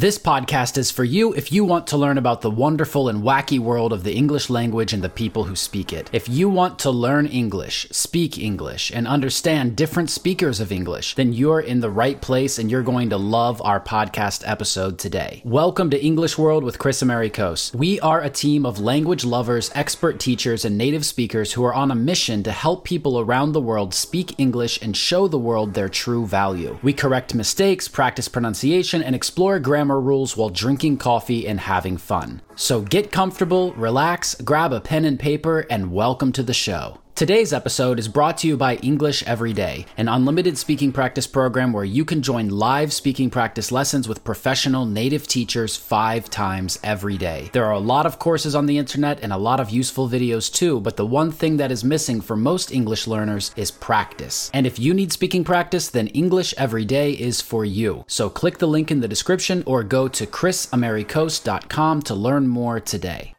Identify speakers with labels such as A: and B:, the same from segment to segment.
A: This podcast is for you if you want to learn about the wonderful and wacky world of the English language and the people who speak it. If you want to learn English, speak English, and understand different speakers of English, then you're in the right place and you're going to love our podcast episode today. Welcome to English World with Kris Amerikos. We are a team of language lovers, expert teachers, and native speakers who are on a mission to help people around the world speak English and show the world their true value. We correct mistakes, practice pronunciation, and explore grammar grammar rules while drinking coffee and having fun. So get comfortable, relax, grab a pen and paper, and welcome to the show. Today's episode is brought to you by English Every Day, an unlimited speaking practice program where you can join live speaking practice lessons with professional native teachers five times every day. There are a lot of courses on the internet and a lot of useful videos too, but the one thing that is missing for most English learners is practice. And if you need speaking practice, then English Every Day is for you. So click the link in the description or go to krisamerikos.com to learn more today.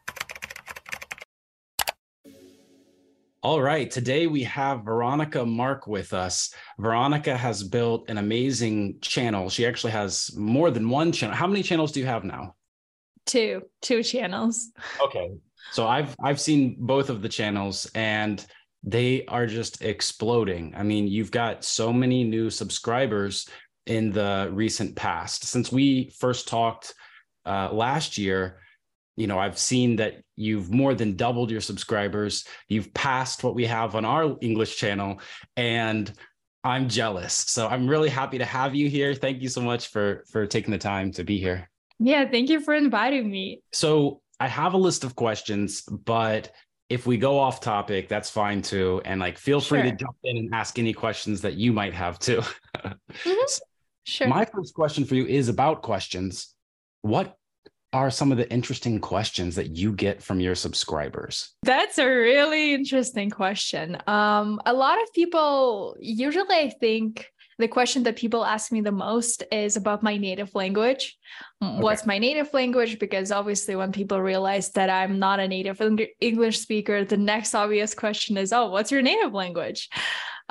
A: All right. Today we have Veronika Mark with us. Veronika has built an amazing channel. She actually has more than one channel. How many channels do you have now?
B: Two, two channels.
A: Okay. So I've I've seen both of the channels and they are just exploding. I mean, you've got so many new subscribers in the recent past. Since we first talked uh, last year, you know i've seen that you've more than doubled your subscribers. You've passed what we have on our english channel and i'm jealous. So i'm really happy to have you here. Thank you so much for for taking the time to be here.
B: Yeah thank you for inviting me.
A: So i have a list of questions but if we go off topic that's fine too. And like feel free sure. to jump in and ask any questions that you might have too. Mm-hmm. so sure. my first question for you is about questions. What are some of the interesting questions that you get from your subscribers?
B: That's a really interesting question. Um, a lot of people usually, I think, the question that people ask me the most is about my native language. Okay. What's my native language? Because obviously, when people realize that I'm not a native English speaker, the next obvious question is, Oh, what's your native language?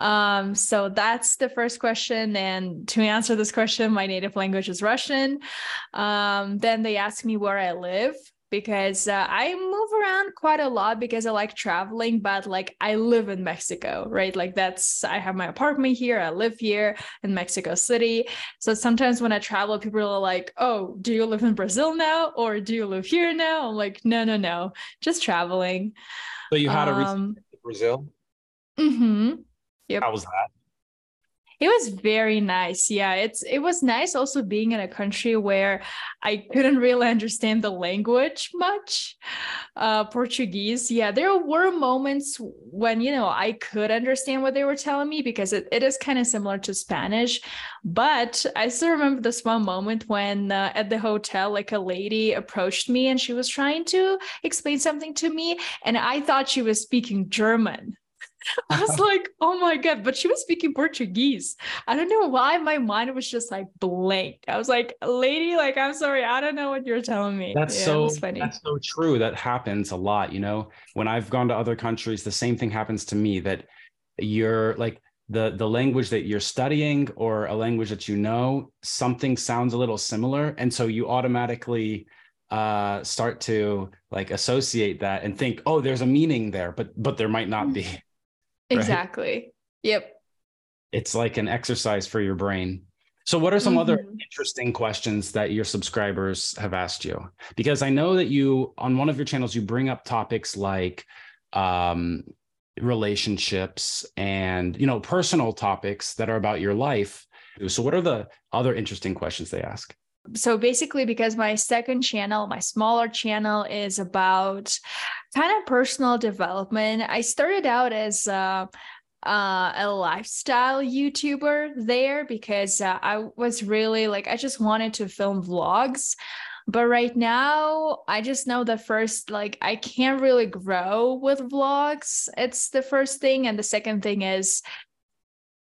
B: Um, so that's the first question. And to answer this question, my native language is Russian. Um, then they ask me where I live because uh, I move around quite a lot because I like traveling, but like I live in Mexico, right? Like that's, I have my apartment here, I live here in Mexico City. So sometimes when I travel, people are like, oh, do you live in Brazil now? Or do you live here now? I'm like, no, no, no, just traveling.
A: So you had a recent um, Brazil?
B: Mm-hmm.
A: Yep. How was that?
B: It was very nice. Yeah, it's it was nice also being in a country where I couldn't really understand the language much. Uh Portuguese. Yeah, there were moments when you know I could understand what they were telling me because it, it is kind of similar to Spanish. But I still remember this one moment when uh, at the hotel, like a lady approached me and she was trying to explain something to me, and I thought she was speaking German. I was like, oh my God. But she was speaking Portuguese. I don't know why my mind was just like blank. I was like, lady, like, I'm sorry. I don't know what you're telling me.
A: That's yeah, so funny. That's so true. That happens a lot. You know, when I've gone to other countries, the same thing happens to me that you're like, the the language that you're studying or a language that you know something sounds a little similar and so you automatically uh start to like associate that and think oh there's a meaning there but but there might not be
B: Exactly. Yep.
A: It's like an exercise for your brain. So, what are some mm-hmm. other interesting questions that your subscribers have asked you? Because I know that you, on one of your channels, you bring up topics like um, relationships and you know personal topics that are about your life. So, what are the other interesting questions they ask?
B: So basically because my second channel my smaller channel is about kind of personal development i started out as uh, uh, a lifestyle YouTuber there because uh, I was really like, I just wanted to film vlogs. But right now, I just know that first, like, I can't really grow with vlogs. It's the first thing. And the second thing is,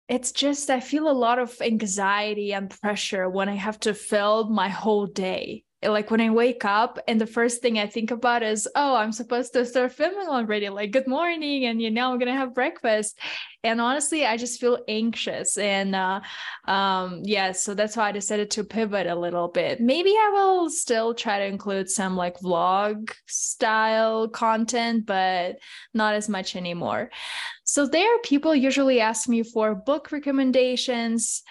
B: it's just I feel a lot of anxiety and pressure when I have to film my whole day. like when I wake up and the first thing I think about is, oh, I'm supposed to start filming already. Like, good morning, and you know, I'm gonna have breakfast. And honestly, I just feel anxious. And uh, um, yeah, so that's why I decided to pivot a little bit. Maybe I will still try to include some like vlog style content, but not as much anymore. So there, people usually ask me for book recommendations.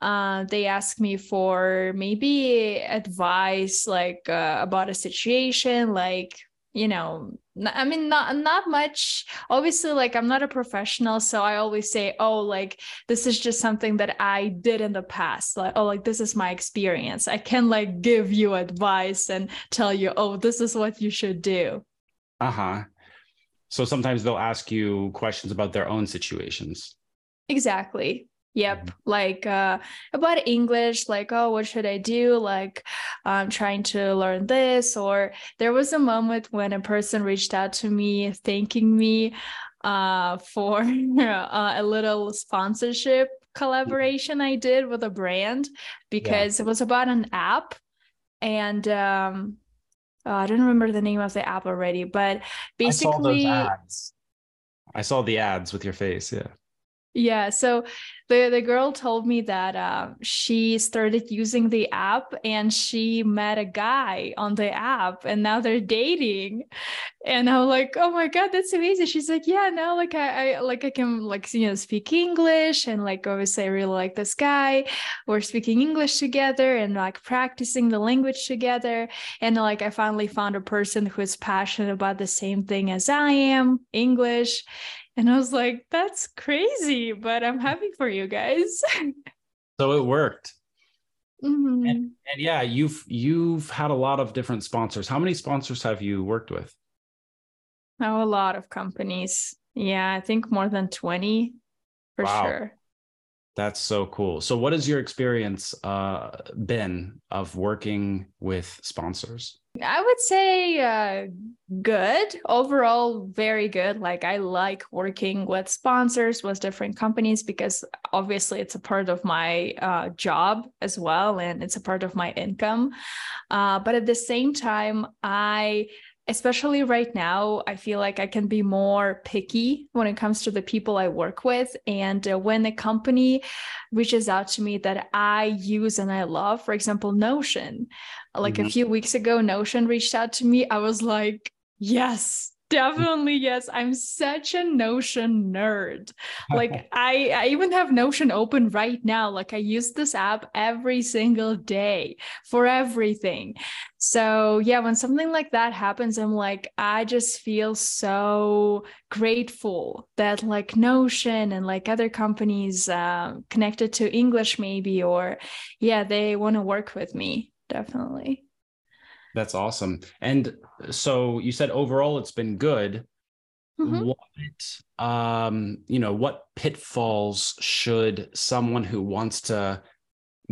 B: Uh, they ask me for maybe advice like uh, about a situation like you know i mean not not much. Obviously like i'm not a professional so i always say oh like this is just something that i did in the past like oh like this is my experience. I can like give you advice and tell you oh this is what you should do
A: uh-huh so sometimes they'll ask you questions about their own situations
B: exactly Yep, mm-hmm. like uh, about English, like, oh, what should I do? Like, I'm trying to learn this. Or there was a moment when a person reached out to me thanking me uh, for uh, a little sponsorship collaboration I did with a brand because yeah. it was about an app. And um, oh, I don't remember the name of the app already, but basically.
A: I saw, I saw the ads with your face. Yeah.
B: Yeah. So the the girl told me that uh, she started using the app and she met a guy on the app and now they're dating. And i'm like oh my god that's amazing. She's like yeah now like I, I like i can like you know speak english and like obviously i really like this guy. We're speaking english together and like practicing the language together. And like i finally found a person who is passionate about the same thing as i am english and I was like, that's crazy, but I'm happy for you guys.
A: so it worked. Mm-hmm. And, and, yeah, you've you've had a lot of different sponsors. How many sponsors have you worked with?
B: Oh, a lot of companies. Yeah, I think more than 20 for wow. sure.
A: That's so cool. So what has your experience uh, been of working with sponsors?
B: I would say uh, good overall, very good. Like I like working with sponsors with different companies because obviously it's a part of my uh, job as well, and it's a part of my income. Uh, but at the same time, I especially right now, I feel like I can be more picky when it comes to the people I work with. And uh, when a company reaches out to me that I use and I love, for example, Notion, like mm-hmm. a few weeks ago, Notion reached out to me. I was like, yes, definitely yes. I'm such a notion nerd. Like i i even have notion open right now. Like i use this app every single day for everything. So yeah when something like that happens i'm like i just feel so grateful that like notion and like other companies uh, connected to english maybe or yeah they want to work with me definitely
A: that's awesome. And so you said overall it's been good. Mm-hmm. What um, you know, what pitfalls should someone who wants to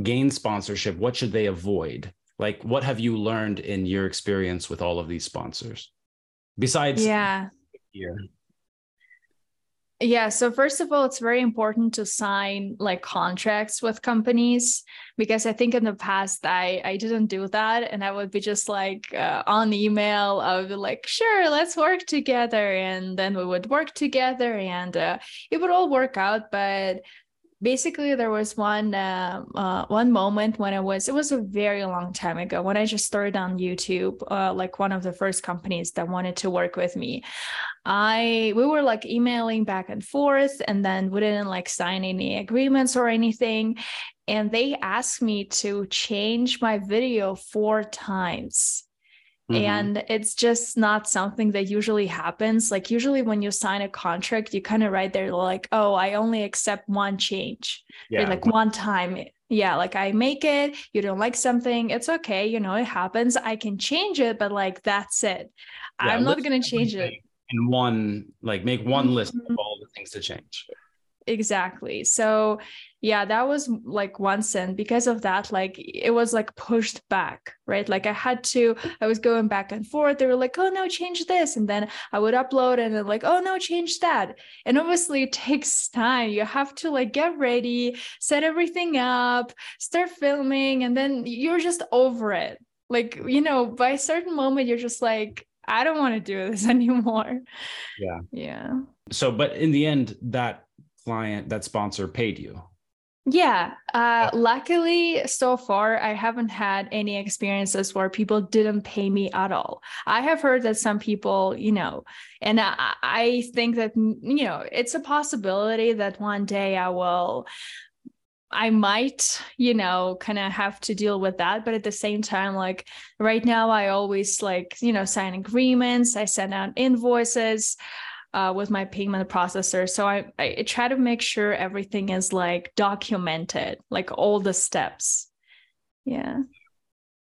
A: gain sponsorship, what should they avoid? Like what have you learned in your experience with all of these sponsors? Besides
B: yeah. Here. Yeah. So first of all, it's very important to sign like contracts with companies because I think in the past I I didn't do that, and I would be just like uh, on email. I would be like, sure, let's work together, and then we would work together, and uh, it would all work out. But basically there was one uh, uh, one moment when I was it was a very long time ago when I just started on YouTube uh, like one of the first companies that wanted to work with me. I we were like emailing back and forth and then we didn't like sign any agreements or anything. And they asked me to change my video four times Mm-hmm. And it's just not something that usually happens. Like, usually, when you sign a contract, you kind of write there, like, oh, I only accept one change, yeah. like one time. Yeah, like I make it, you don't like something, it's okay. You know, it happens. I can change it, but like, that's it. Yeah, I'm not going to change it.
A: In one, like, make one mm-hmm. list of mm-hmm. all the things to change.
B: Exactly. So, yeah that was like one sin. Because of that like it was like pushed back right? Like i had to i was going back and forth. They were like oh no change this. And then i would upload and then like oh no change that. And obviously it takes time. You have to like get ready set everything up start filming and then you're just over it. Like you know by a certain moment you're just like i don't want to do this anymore.
A: Yeah.
B: Yeah.
A: So but in the end that client that sponsor paid you
B: yeah. Uh, luckily, so far, I haven't had any experiences where people didn't pay me at all. I have heard that some people, you know, and I, I think that, you know, it's a possibility that one day I will. I might, you know, kind of have to deal with that. But at the same time, like right now, I always like, you know, sign agreements, I send out invoices uh, with my payment processor. So I, I try to make sure everything is like documented, like all the steps. Yeah.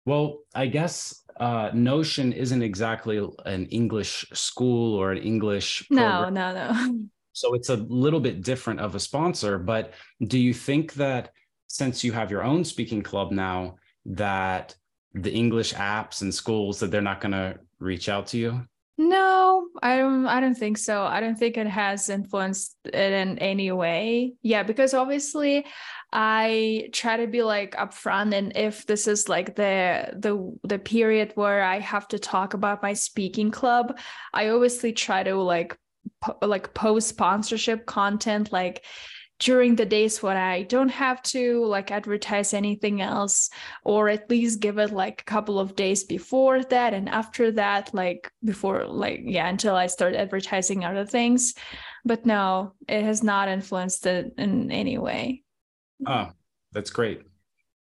A: Well, I guess uh, Notion isn't exactly an English school or an English.
B: Program. No, no, no.
A: So it's a little bit different of a sponsor. But do you think that since you have your own speaking club now, that the English apps and schools that they're not going to reach out to you?
B: No, I don't I don't think so. I don't think it has influenced it in any way. Yeah, because obviously I try to be like upfront and if this is like the the the period where I have to talk about my speaking club, I obviously try to like po- like post sponsorship content like during the days when I don't have to like advertise anything else, or at least give it like a couple of days before that and after that, like before, like, yeah, until I start advertising other things. But no, it has not influenced it in any way.
A: Oh, that's great.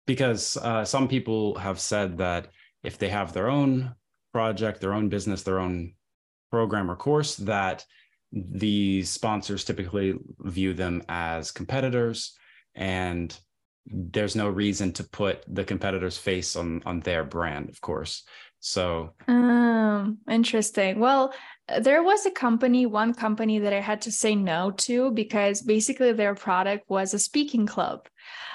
A: Because uh, some people have said that if they have their own project, their own business, their own program or course, that the sponsors typically view them as competitors and there's no reason to put the competitor's face on on their brand of course. So
B: um interesting. Well there was a company one company that i had to say no to because basically their product was a speaking club.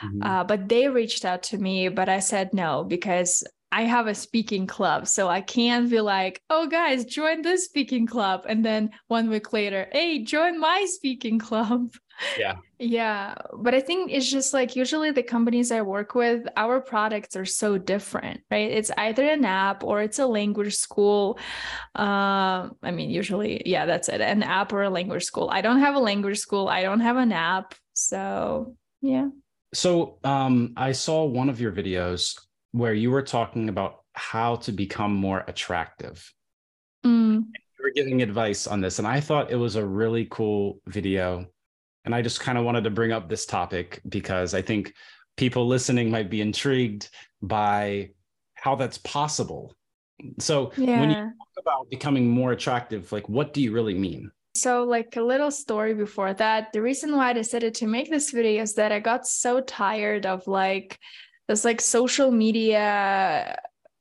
B: Mm-hmm. uh, but they reached out to me but i said no because I have a speaking club. So I can't be like, oh, guys, join this speaking club. And then one week later, hey, join my speaking club.
A: Yeah.
B: Yeah. But I think it's just like usually the companies I work with, our products are so different, right? It's either an app or it's a language school. Uh, I mean, usually, yeah, that's it an app or a language school. I don't have a language school, I don't have an app. So, yeah.
A: So um, I saw one of your videos where you were talking about how to become more attractive.
B: Mm.
A: You were giving advice on this, and I thought it was a really cool video. And I just kind of wanted to bring up this topic because I think people listening might be intrigued by how that's possible. So yeah. when you talk about becoming more attractive, like what do you really mean?
B: So, like a little story before that, the reason why I decided to make this video is that I got so tired of like this like social media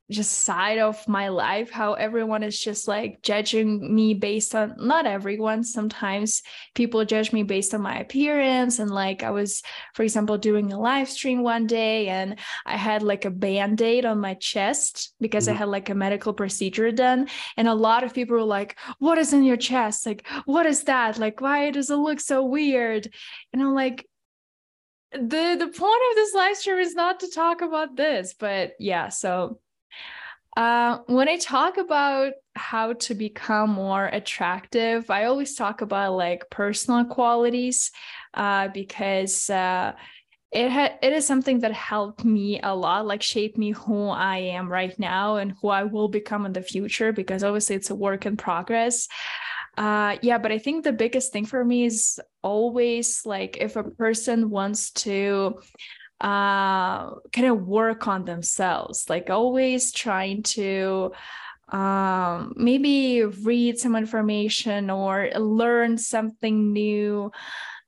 B: just side of my life how everyone is just like judging me based on not everyone sometimes people judge me based on my appearance and like i was for example doing a live stream one day and i had like a band-aid on my chest because mm-hmm. i had like a medical procedure done. And a lot of people were like what is in your chest? Like what is that? Like why does it look so weird? And i'm like the the point of this live stream is not to talk about this but yeah so uh, when I talk about how to become more attractive, I always talk about like personal qualities uh, because uh, it ha- it is something that helped me a lot, like shape me who I am right now and who I will become in the future. Because obviously, it's a work in progress. Uh, yeah, but I think the biggest thing for me is always like if a person wants to uh kind of work on themselves like always trying to um maybe read some information or learn something new.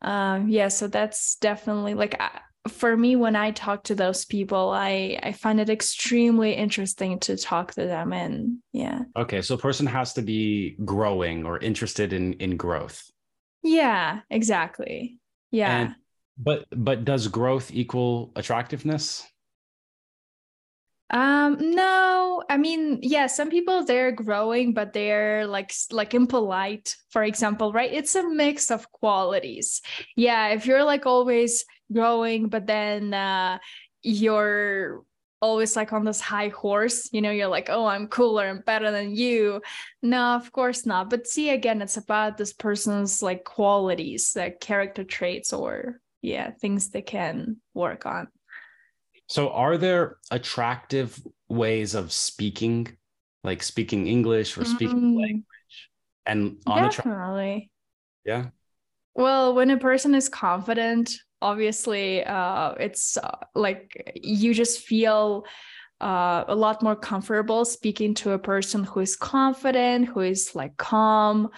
B: Um yeah so that's definitely like for me when i talk to those people i i find it extremely interesting to talk to them and yeah.
A: Okay so a person has to be growing or interested in in growth.
B: Yeah exactly. Yeah.
A: And, but but does growth equal attractiveness?
B: Um no i mean yeah some people they're growing but they're like like impolite for example right? It's a mix of qualities. Yeah if you're like always growing but then uh you're always like on this high horse you know you're like oh i'm cooler and better than you. No of course not but see again it's about this person's like qualities like character traits or yeah things they can work on.
A: So are there attractive ways of speaking like speaking english or speaking mm. language and on
B: definitely.
A: Yeah.
B: Well when a person is confident obviously uh, it's uh, like you just feel uh, a lot more comfortable speaking to a person who is confident, who is like calm.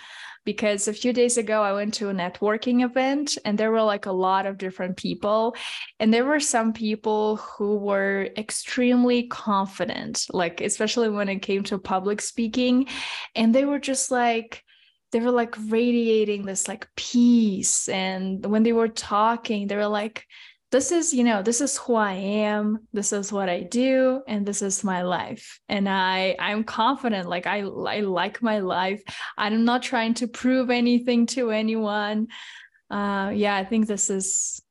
B: Because a few days ago, I went to a networking event and there were like a lot of different people. And there were some people who were extremely confident, like, especially when it came to public speaking. And they were just like, they were like radiating this like peace. And when they were talking they were like this is you know this is who i am. This is what i do. And this is my life. And i i'm confident like i i like my life. I'm not trying to prove anything to anyone. Uh yeah i think this is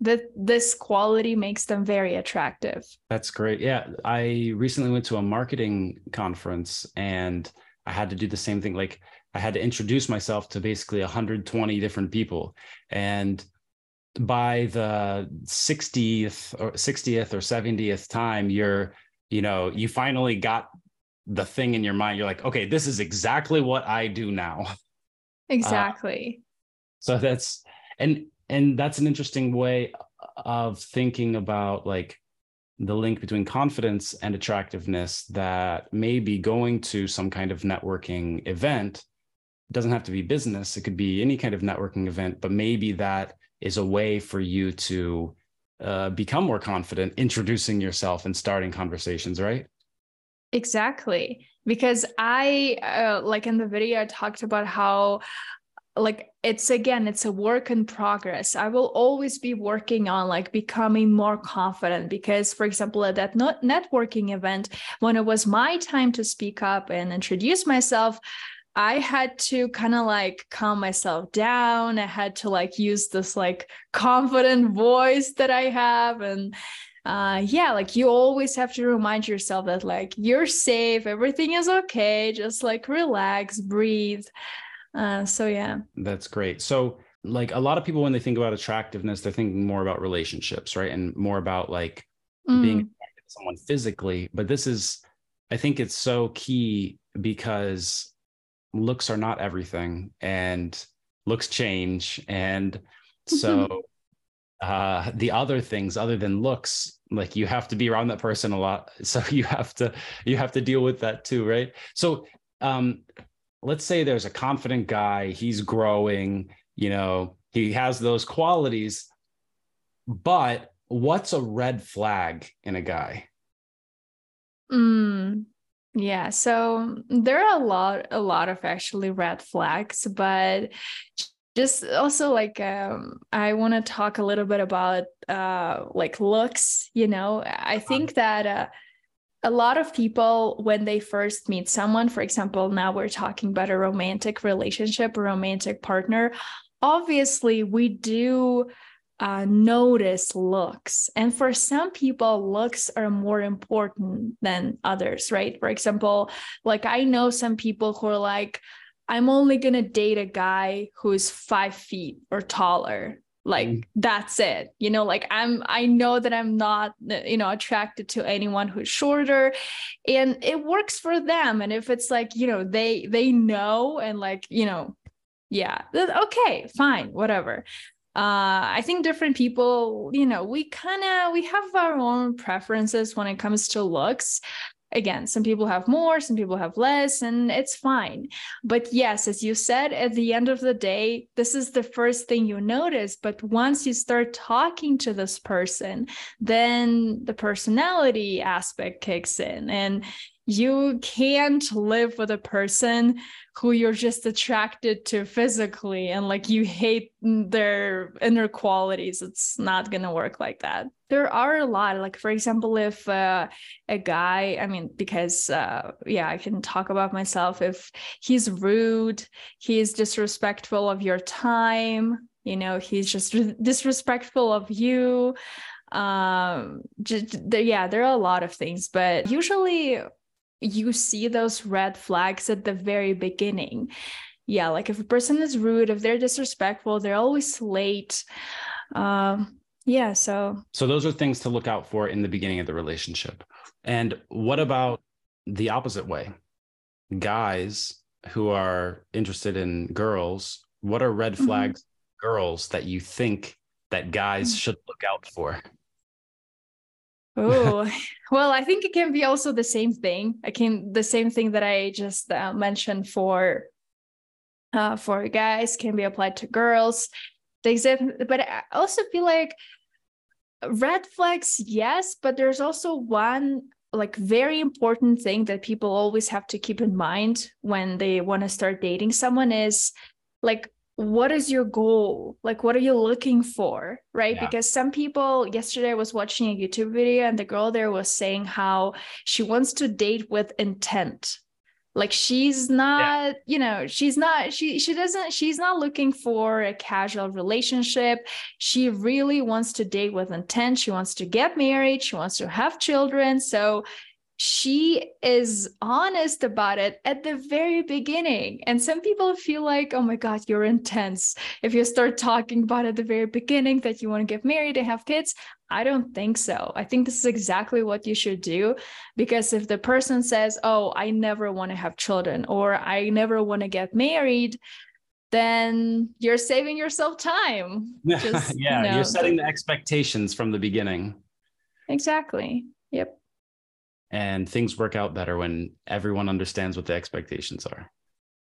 B: that this quality makes them very attractive.
A: That's great. Yeah i recently went to a marketing conference and i had to do the same thing. Like I had to introduce myself to basically 120 different people. And by the 60th or 60th or 70th time, you're, you know, you finally got the thing in your mind. You're like, okay, this is exactly what I do now.
B: Exactly. Uh,
A: so that's and and that's an interesting way of thinking about like the link between confidence and attractiveness that maybe going to some kind of networking event doesn't have to be business. It could be any kind of networking event but maybe that is a way for you to uh, become more confident introducing yourself and starting conversations right?
B: Exactly. Because i uh, like in the video i talked about how like it's again it's a work in progress. I will always be working on like becoming more confident because for example at that networking event when it was my time to speak up and introduce myself I had to kind of like calm myself down. I had to like use this like confident voice that I have. And uh, yeah, like you always have to remind yourself that like you're safe, everything is okay. Just like relax, breathe. Uh, so yeah.
A: That's great. So, like a lot of people, when they think about attractiveness, they're thinking more about relationships, right? And more about like mm. being attracted to someone physically. But this is, I think it's so key because looks are not everything and looks change. And so uh the other things other than looks like you have to be around that person a lot. So you have to you have to deal with that too right? So um let's say there's a confident guy he's growing you know he has those qualities but what's a red flag in a guy?
B: Mm, yeah, so there are a lot, a lot of actually red flags, but just also like um, I want to talk a little bit about uh, like looks. You know, I uh-huh. think that uh, a lot of people when they first meet someone, for example, now we're talking about a romantic relationship, a romantic partner. Obviously, we do uh, notice looks. And for some people, looks are more important than others, right? For example, like I know some people who are like, I'm only going to date a guy who's five feet or taller. Like mm. that's it. You know, like I'm, I know that I'm not, you know, attracted to anyone who's shorter and it works for them. And if it's like, you know, they, they know and like, you know, yeah, okay, fine, whatever uh, I think different people, you know, we kind of we have our own preferences when it comes to looks. Again, some people have more, some people have less, and it's fine. But yes, as you said, at the end of the day, this is the first thing you notice. But once you start talking to this person, then the personality aspect kicks in. And you can't live with a person who you're just attracted to physically and like you hate their inner qualities. It's not going to work like that. There are a lot like for example if uh, a guy i mean because uh, yeah i can talk about myself. If he's rude he's disrespectful of your time you know he's just disrespectful of you. Um just, yeah there are a lot of things but usually you see those red flags at the very beginning yeah like if a person is rude if they're disrespectful they're always late um yeah so
A: so those are things to look out for in the beginning of the relationship and what about the opposite way guys who are interested in girls what are red mm-hmm. flags mm-hmm. girls that you think that guys mm. should look out for
B: oh well i think it can be also the same thing. I can the same thing that i just uh, mentioned for uh, for guys can be applied to girls. They exit but i also feel like red flags yes but there's also one like very important thing that people always have to keep in mind when they want to start dating someone is like what is your goal? Like what are you looking for? Right? Yeah. because some people yesterday i was watching a youtube video and the girl there was saying how she wants to date with intent. Like she's not yeah. you know she's not she she doesn't she's not looking for a casual relationship. She really wants to date with intent. She wants to get married. She wants to have children. So she is honest about it at the very beginning. And some people feel like, oh my God, you're intense. If you start talking about at the very beginning that you want to get married and have kids, I don't think so. I think this is exactly what you should do. Because if the person says, oh, I never want to have children or I never want to get married, then you're saving yourself time.
A: Just, yeah, you know, you're setting the expectations from the beginning.
B: Exactly. Yep
A: and things work out better when everyone understands what the expectations are.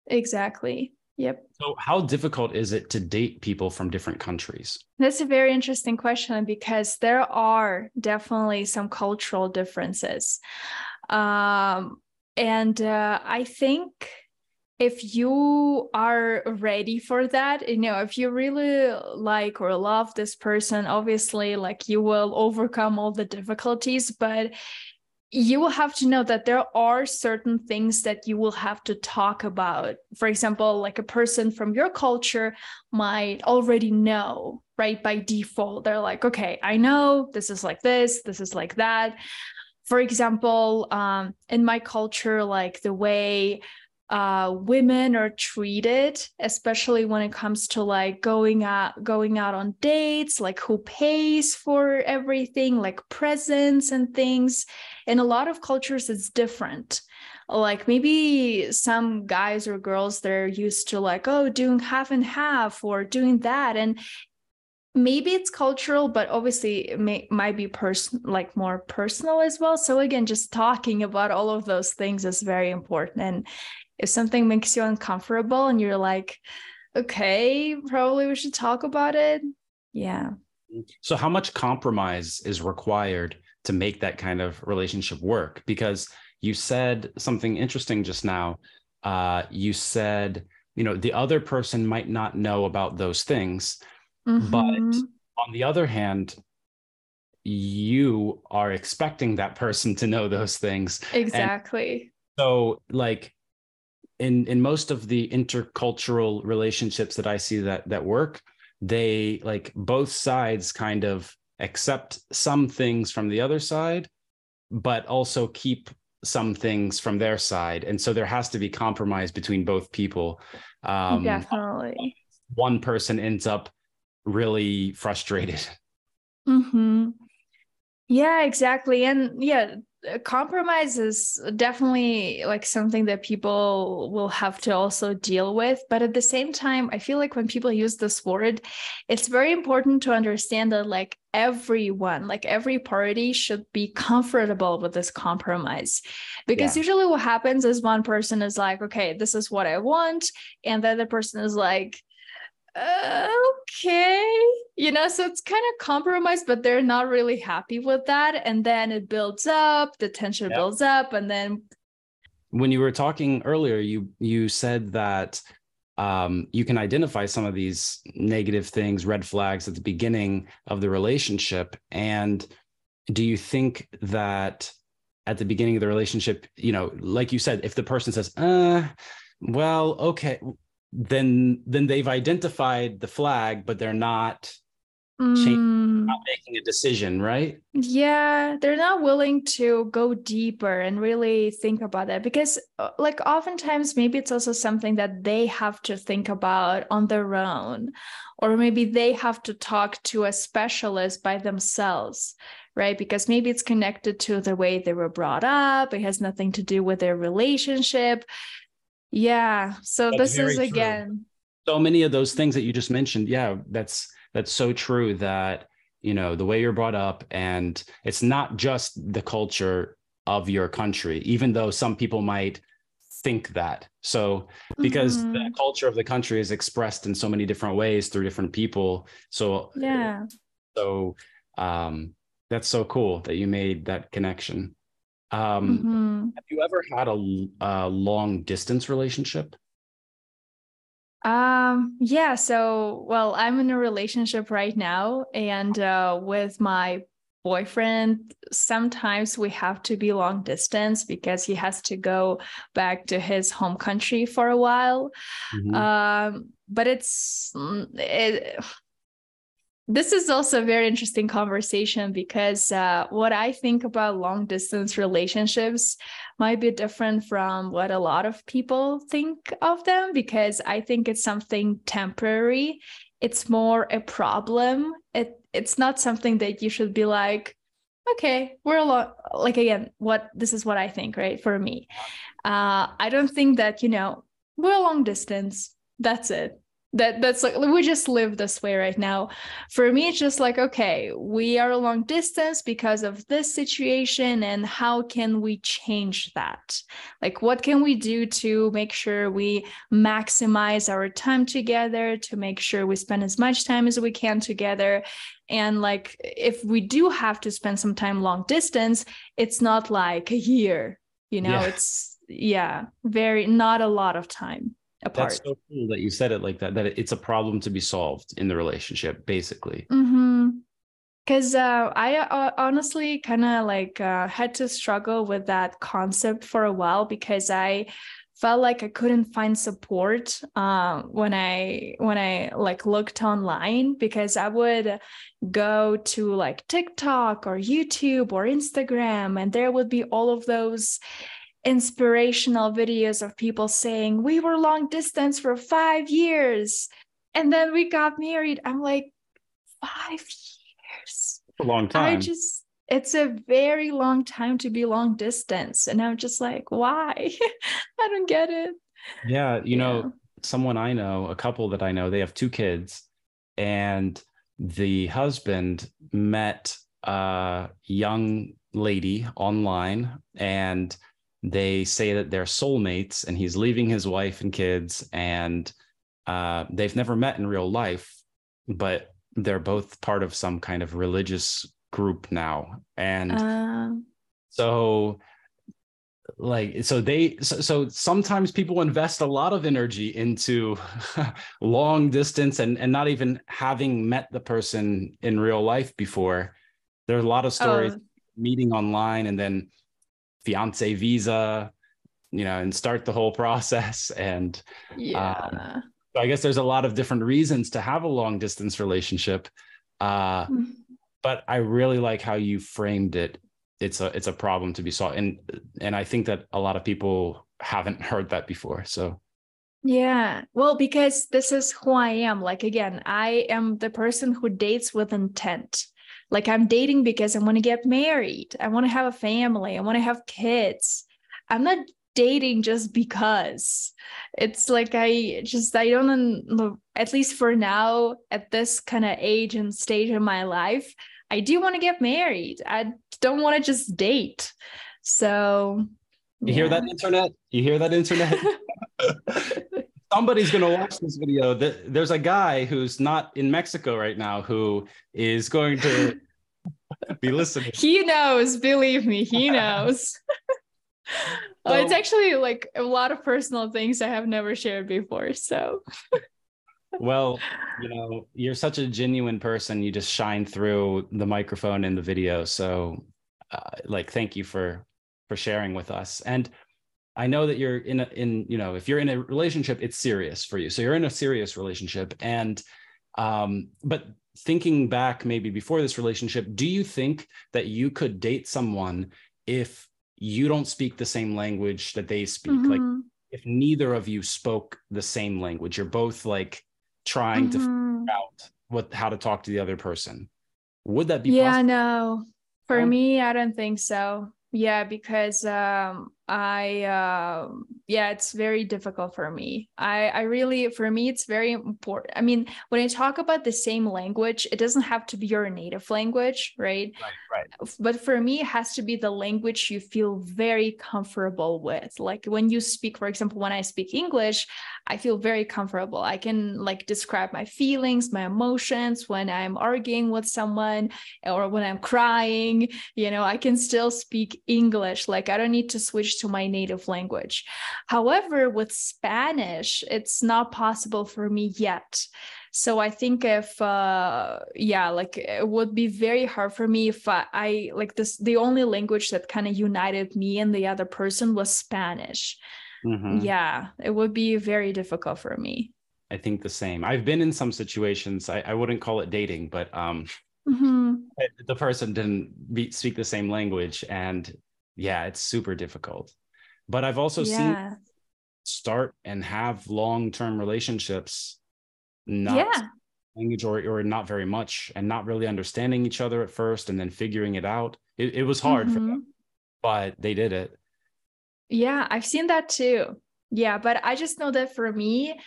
B: Exactly. Yep.
A: So how difficult is it to date people from different countries?
B: That's a very interesting question because there are definitely some cultural differences. Um, and uh, i think if you are ready for that you know if you really like or love this person obviously like you will overcome all the difficulties but you will have to know that there are certain things that you will have to talk about. For example, like a person from your culture might already know, right? By default, they're like, okay, I know this is like this, this is like that. For example, um, in my culture, like the way uh, women are treated, especially when it comes to like going out going out on dates, like who pays for everything, like presents and things. In a lot of cultures, it's different. Like maybe some guys or girls they're used to like oh doing half and half or doing that, and maybe it's cultural but obviously it may, might be person like more personal as well so again just talking about all of those things is very important and if something makes you uncomfortable and you're like, okay, probably we should talk about it. Yeah.
A: So, how much compromise is required to make that kind of relationship work? Because you said something interesting just now. Uh, you said, you know, the other person might not know about those things, mm-hmm. but on the other hand, you are expecting that person to know those things.
B: Exactly. And
A: so, like, in in most of the intercultural relationships that I see that that work, they like both sides kind of accept some things from the other side, but also keep some things from their side, and so there has to be compromise between both people.
B: Um, Definitely,
A: one person ends up really frustrated.
B: Hmm. Yeah, exactly, and yeah, compromise is definitely like something that people will have to also deal with but at the same time i feel like when people use this word it's very important to understand that like everyone like every party should be comfortable with this compromise because yeah. usually what happens is one person is like okay this is what i want and the other person is like okay. You know so it's kind of compromised but they're not really happy with that. And then it builds up the tension yep. builds up and then
A: when you were talking earlier you you said that um, you can identify some of these negative things red flags at the beginning of the relationship. And do you think that at the beginning of the relationship you know like you said if the person says uh well okay then then they've identified the flag but they're not mm. not making a decision, right?
B: Yeah, they're not willing to go deeper and really think about it because, uh, like, oftentimes maybe it's also something that they have to think about on their own, or maybe they have to talk to a specialist by themselves right? Because maybe it's connected to the way they were brought up, it has nothing to do with their relationship. Yeah. So that's this is true. again.
A: So many of those things that you just mentioned, yeah, that's that's so true that you know the way you're brought up and it's not just the culture of your country even though some people might think that so because mm-hmm. the culture of the country is expressed in so many different ways through different people so
B: yeah
A: so um that's so cool that you made that connection um mm-hmm. have you ever had a, a long distance relationship
B: um, yeah, so well, I'm in a relationship right now, and uh, with my boyfriend, sometimes we have to be long distance because he has to go back to his home country for a while. Mm-hmm. Um, but it's mm, it, this is also a very interesting conversation because uh, what I think about long distance relationships might be different from what a lot of people think of them because I think it's something temporary. It's more a problem. It it's not something that you should be like, okay, we're a lot like again, what this is what I think, right? For me. Uh, I don't think that, you know, we're long distance. That's it that that's like we just live this way right now. For me it's just like okay we are a long distance because of this situation and how can we change that? Like what can we do to make sure we maximize our time together to make sure we spend as much time as we can together? And like if we do have to spend some time long distance it's not like a year you know? Yeah. it's yeah very not a lot of time apart.
A: That's so cool that you said it like that. That it's a problem to be solved in the relationship, basically.
B: Mm-hmm. Because uh, I uh, honestly kind of like uh, had to struggle with that concept for a while because I felt like I couldn't find support uh, when I when I like looked online because I would go to like TikTok or YouTube or Instagram and there would be all of those inspirational videos of people saying we were long distance for five years and then we got married. I'm like five years?
A: A long time.
B: i just it's a very long time to be long distance. And i'm just like why? I don't get it.
A: Yeah you yeah. know someone i know a couple that i know they have two kids and the husband met a young lady online and they say that they're soulmates and he's leaving his wife and kids and uh, they've never met in real life but they're both part of some kind of religious group now. And uh... so like so they so, so, sometimes people invest a lot of energy into long distance and and not even having met the person in real life before. There's a lot of stories oh. meeting online and then fiance visa, you know, and start the whole process. And
B: yeah, um,
A: so I guess there's a lot of different reasons to have a long distance relationship. Uh, mm-hmm. But I really like how you framed it. It's a it's a problem to be solved, and and I think that a lot of people haven't heard that before. So
B: yeah. Well, because this is who I am. Like, again, I am the person who dates with intent. Like I'm dating because I want to get married. I want to have a family. I want to have kids. I'm not dating just because. It's like I just I don't know at least for now at this kind of age and stage in my life, I do want to get married. I don't want to just date. So
A: you yeah. hear that internet? You hear that internet? somebody's going to watch this video. There's a guy who's not in Mexico right now who is going to be listening.
B: He knows, believe me, he knows. So, it's actually like a lot of personal things I have never shared before. So,
A: well, you know, you're such a genuine person. You just shine through the microphone in the video. So, uh, like, thank you for for sharing with us. And I know that you're in a, in you know if you're in a relationship, it's serious for you. So you're in a serious relationship, and Um, but thinking back maybe before this relationship, do you think that you could date someone if you don't speak the same language that they speak?
B: Mhm.
A: Like if neither of you spoke the same language, you're both like trying to
B: Mhm.
A: figure out what how to talk to the other person. Would that be
B: yeah
A: possible?
B: no for
A: Oh.
B: me i don't think so yeah because um i um yeah it's very difficult for me. I i really for me it's very important i mean when i talk about the same language it doesn't have to be your native language right?
A: Right, right.
B: but for me it has to be the language you feel very comfortable with. Like when you speak for example when i speak english i feel very comfortable. I can like describe my feelings my emotions when i'm arguing with someone or when i'm crying. You know i can still speak english. Like i don't need to switch to my native language however with spanish it's not possible for me yet so i think if uh yeah like it would be very hard for me if i, I like this the only language that kind of united me and the other person was spanish
A: Mhm.
B: yeah it would be very difficult for me
A: I think the same. I've been in some situations. I, I wouldn't call it dating, but um,
B: Mhm.
A: the person didn't be, speak the same language, and yeah, it's super difficult. But I've also seen start and have long term relationships, not
B: yeah
A: language or or not very much, and not really understanding each other at first, and then figuring it out. It, it was hard for
B: Mhm.
A: them, but they did it.
B: Yeah, I've seen that too. Yeah, but I just know that for me,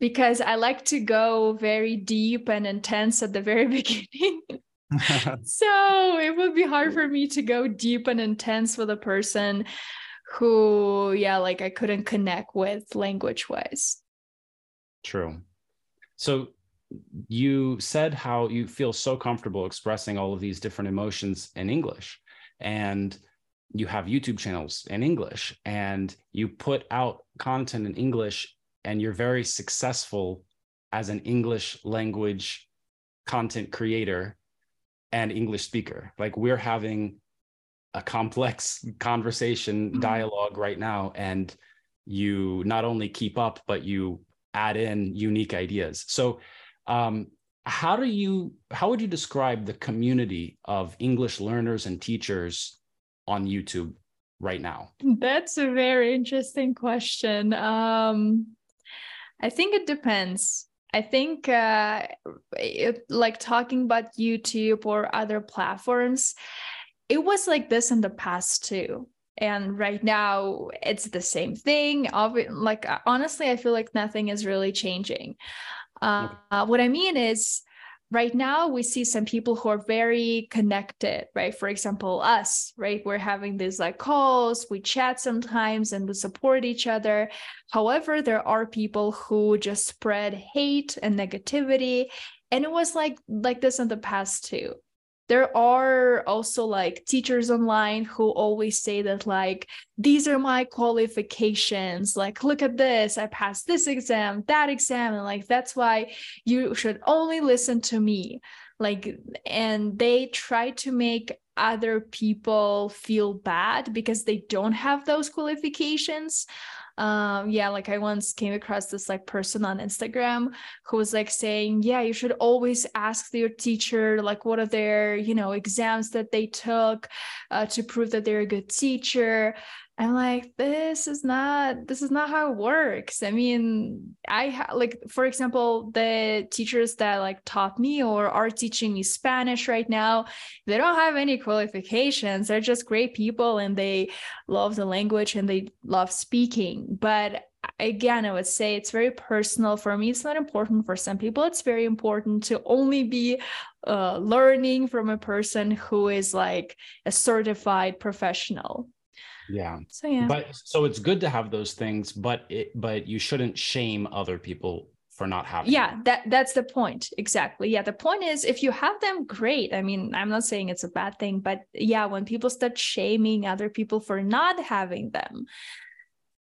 B: because I like to go very deep and intense at the very beginning. so it would be hard for me to go deep and intense with a person who, yeah, like I couldn't connect with language wise.
A: True. So you said how you feel so comfortable expressing all of these different emotions in English and you have YouTube channels in English and you put out content in English and you're very successful as an English language content creator and English speaker. Like we're having a complex conversation
B: Mhm.
A: dialogue right now and you not only keep up but you add in unique ideas. So um how do you how would you describe the community of English learners and teachers on YouTube right now?
B: That's a very interesting question. Um, I think it depends. I think, uh, it, like talking about YouTube or other platforms, it was like this in the past too. And right now, it's the same thing. Like, honestly, I feel like nothing is really changing. Uh, what I mean is, right now we see some people who are very connected right? For example us right? We're having these like calls we chat sometimes and we support each other. However there are people who just spread hate and negativity. And it was like like this in the past too there are also like teachers online who always say that like these are my qualifications. Like look at this. I passed this exam that exam and like that's why you should only listen to me. Like and they try to make other people feel bad because they don't have those qualifications um yeah like i once came across this like person on instagram who was like saying yeah you should always ask your teacher like what are their you know exams that they took uh, to prove that they're a good teacher I'm like, this is not this is not how it works. I mean, I ha- like for example, the teachers that like taught me or are teaching me Spanish right now, they don't have any qualifications. They're just great people and they love the language and they love speaking. But again, I would say it's very personal. For me, it's not important. For some people, it's very important to only be uh, learning from a person who is like a certified professional.
A: Yeah.
B: So yeah.
A: But so it's good to have those things, but it but you shouldn't shame other people for not having
B: yeah
A: them.
B: that that's the point exactly yeah the point is if you have them great i mean i'm not saying it's a bad thing but yeah when people start shaming other people for not having them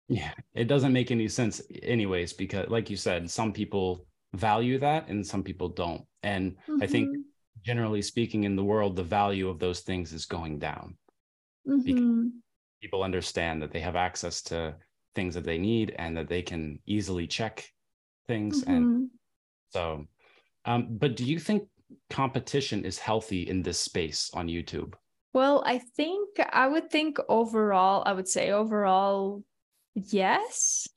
A: Yeah, it doesn't make any sense anyways because like you said, some people value that and some people don't. And I think
B: Mhm,
A: generally speaking in the world the value of those things is going down.
B: mhm.
A: People understand that they have access to things that they need and that they can easily check things and
B: Mhm.
A: so Um, but do you think competition is healthy in this space on YouTube?
B: Well, I think I would think overall, I would say overall, yes.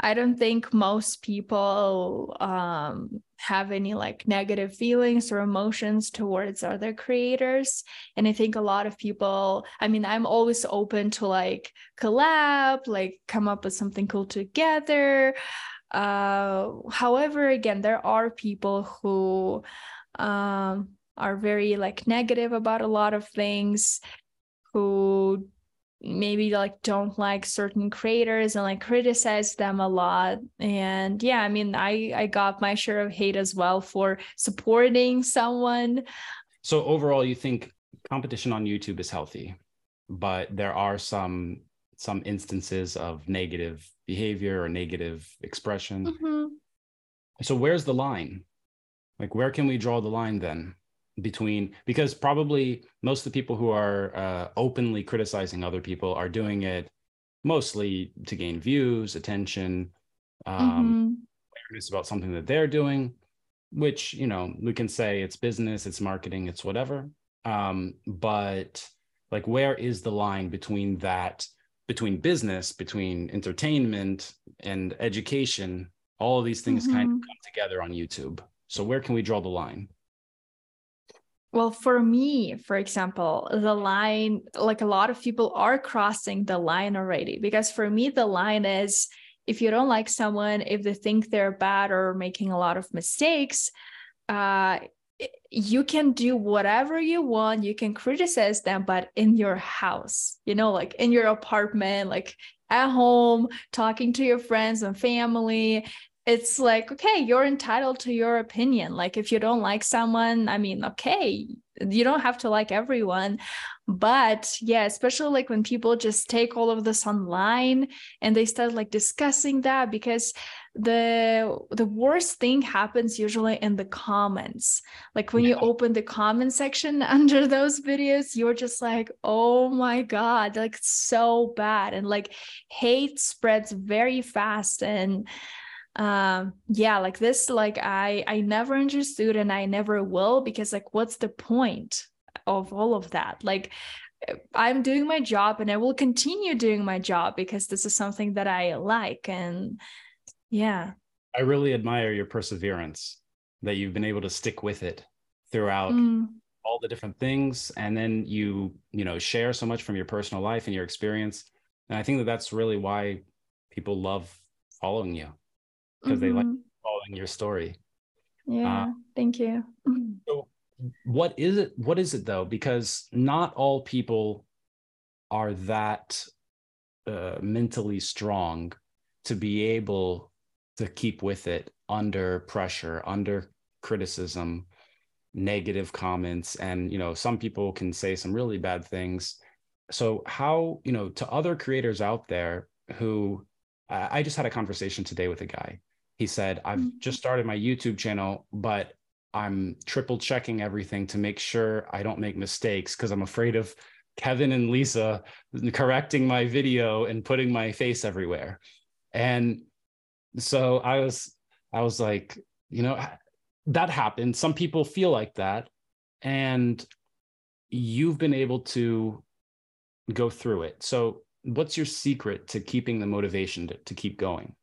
B: I don't think most people um, have any like negative feelings or emotions towards other creators. And I think a lot of people, I mean, I'm always open to like collab, like come up with something cool together. Uh, however, again, there are people who um, are very like negative about a lot of things, who maybe like don't like certain creators and like criticize them a lot. And yeah i mean i i got my share of hate as well for supporting someone.
A: So overall you think competition on youtube is healthy but there are some some instances of negative behavior or negative expression? Mm-hmm. so where's the line? Like where can we draw the line then between because probably most of the people who are uh, openly criticizing other people are doing it mostly to gain views attention um, mm-hmm. awareness about something that they're doing which you know we can say it's business it's marketing it's whatever um, but like where is the line between that between business between entertainment and education all of these things mm-hmm. kind of come together on youtube so where can we draw the line
B: well, for me, for example, the line, like a lot of people are crossing the line already. Because for me, the line is if you don't like someone, if they think they're bad or making a lot of mistakes, uh, you can do whatever you want. You can criticize them, but in your house, you know, like in your apartment, like at home, talking to your friends and family, it's like okay you're entitled to your opinion. Like if you don't like someone i mean okay you don't have to like everyone. But yeah especially like when people just take all of this online and they start like discussing that because the the worst thing happens usually in the comments. Like when you open the comment section under those videos you're just like oh my god like so bad. And like hate spreads very fast. And um yeah like this like i i never understood and i never will because like what's the point of all of that? Like i'm doing my job and i will continue doing my job because this is something that i like and yeah.
A: I really admire your perseverance that you've been able to stick with it throughout mm. all the different things and then you you know share so much from your personal life and your experience. And i think that that's really why people love following you because mm-hmm. they like mm-hmm. following your story.
B: Yeah, uh, thank you.
A: So what is it what is it though because not all people are that uh, mentally strong to be able to keep with it under pressure under criticism negative comments and you know some people can say some really bad things so how you know to other creators out there who i just had a conversation today with a guy he said, I've mm-hmm. just started my YouTube channel, but I'm triple checking everything to make sure I don't make mistakes because I'm afraid of Kevin and Lisa correcting my video and putting my face everywhere. And so I was, I was like, you know, that happened. Some people feel like that. And you've been able to go through it. So, what's your secret to keeping the motivation to, to keep going?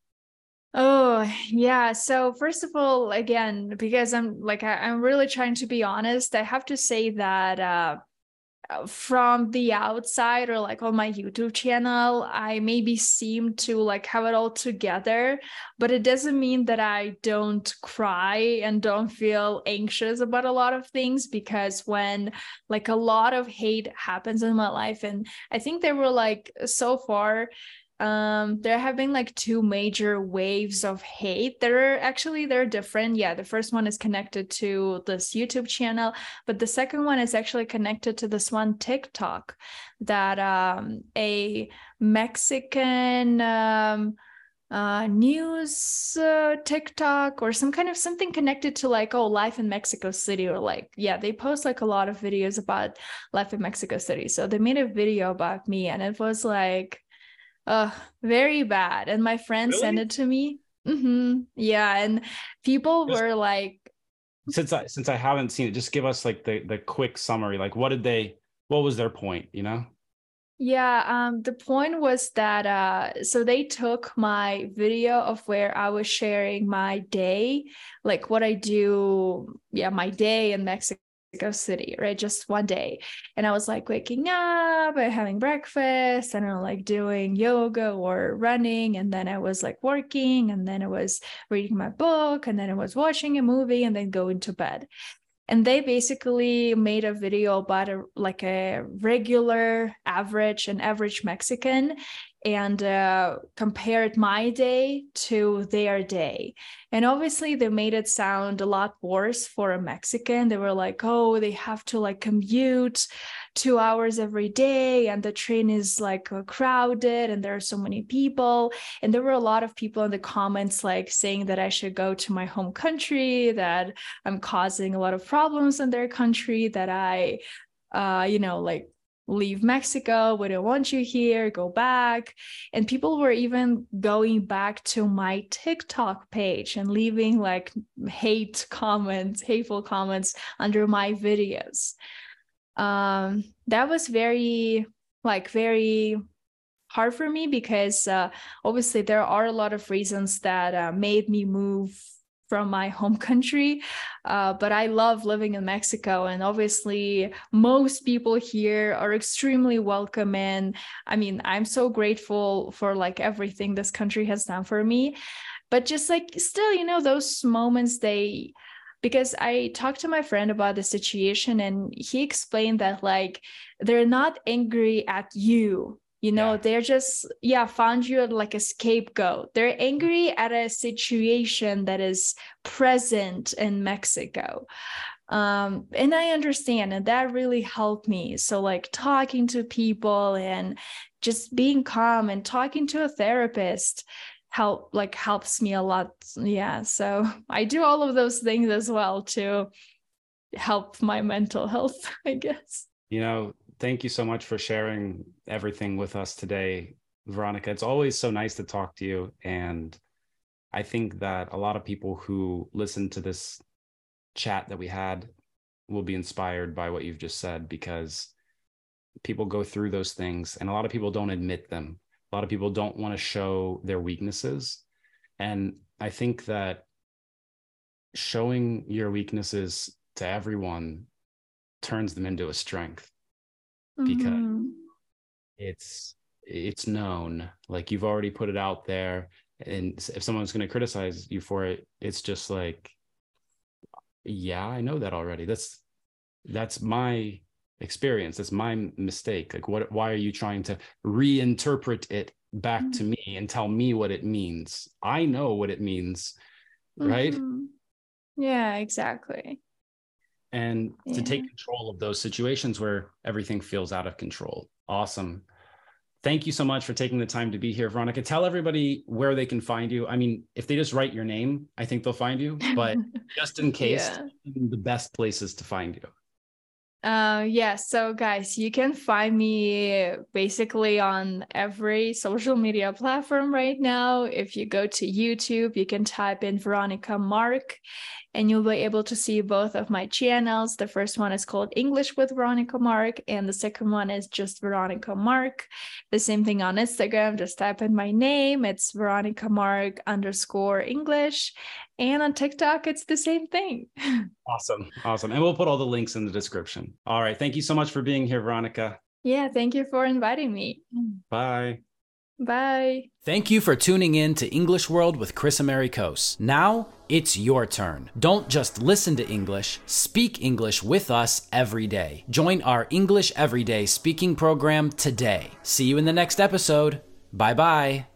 B: Oh, yeah. So, first of all, again, because I'm like, I, am really trying to be honest, I have to say that uh, uh, from the outside or like on my YouTube channel, I maybe seem to like have it all together, but it doesn't mean that I don't cry and don't feel anxious about a lot of things because when like a lot of hate happens in my life, and I think there were like so far um there have been like two major waves of hate There are actually they're different. Yeah the first one is connected to this youtube channel but the second one is actually connected to this one tiktok that um a mexican um uh, news uh, TikTok or some kind of something connected to like oh life in Mexico City or like yeah they post like a lot of videos about life in Mexico City. So they made a video about me and it was like uh very bad and my friend really? sent it to me mm-hmm. yeah and people were like
A: since I since I haven't seen it, just give us like the the quick summary. Like, what did they? What was their point? You know?
B: Yeah, um, the point was that uh, so they took my video of where I was sharing my day, like what I do, yeah, my day in Mexico City, right? Just one day. And I was like waking up and having breakfast and I'm like doing yoga or running. And then I was like working and then I was reading my book and then I was watching a movie and then going to bed and they basically made a video about a like a regular average an average mexican and uh, compared my day to their day. And obviously, they made it sound a lot worse for a Mexican. They were like, oh, they have to like commute two hours every day, and the train is like uh, crowded, and there are so many people. And there were a lot of people in the comments like saying that I should go to my home country, that I'm causing a lot of problems in their country, that I, uh, you know, like leave Mexico. We don't want you here. Go back. And people were even going back to my TikTok page and leaving like hate comments, hateful comments under my videos. Um, that was very, like, very hard for me because uh, obviously there are a lot of reasons that uh, made me move from my home country. Uh, but I love living in Mexico. And obviously, most people here are extremely welcome. And I mean, I'm so grateful for like everything this country has done for me. But just like still, you know, those moments they, because I talked to my friend about the situation and he explained that like they're not angry at you you know yeah. they're just yeah found you like a scapegoat. They're angry at a situation that is present in mexico. Um and i understand and that really helped me. So like talking to people and just being calm and talking to a therapist help like helps me a lot. Yeah so i do all of those things as well to help my mental health i guess.
A: You know thank you so much for sharing everything with us today, Veronika. It's always so nice to talk to you. And I think that a lot of people who listen to this chat that we had will be inspired by what you've just said because people go through those things and a lot of people don't admit them. A lot of people don't want to show their weaknesses. And I think that showing your weaknesses to everyone turns them into a strength because mm-hmm. it's it's known like you've already put it out there and if someone's going to criticize you for it it's just like yeah i know that already that's that's my experience that's my mistake like what why are you trying to reinterpret it back mm-hmm. to me and tell me what it means i know what it means right mm-hmm.
B: yeah exactly
A: and yeah. to take control of those situations where everything feels out of control. Awesome. Thank you so much for taking the time to be here, Veronika. Tell everybody where they can find you. I mean, if they just write your name, I think they'll find you, but just in case, yeah. the best places to find you.
B: Uh, yeah. So, guys, you can find me basically on every social media platform right now. If you go to YouTube, you can type in Veronika Mark and you'll be able to see both of my channels. The first one is called English with Veronika Mark, and the second one is just Veronika Mark. The same thing on Instagram, just type in my name, it's Veronika Mark underscore English. And on TikTok, it's the same thing.
A: awesome. Awesome. And we'll put all the links in the description. All right. Thank you so much for being here, Veronika.
B: Yeah. Thank you for inviting me.
A: Bye.
B: Bye.
C: Thank you for tuning in to English World with Kris Amerikos. Now it's your turn. Don't just listen to English, speak English with us every day. Join our English Everyday speaking program today. See you in the next episode. Bye bye.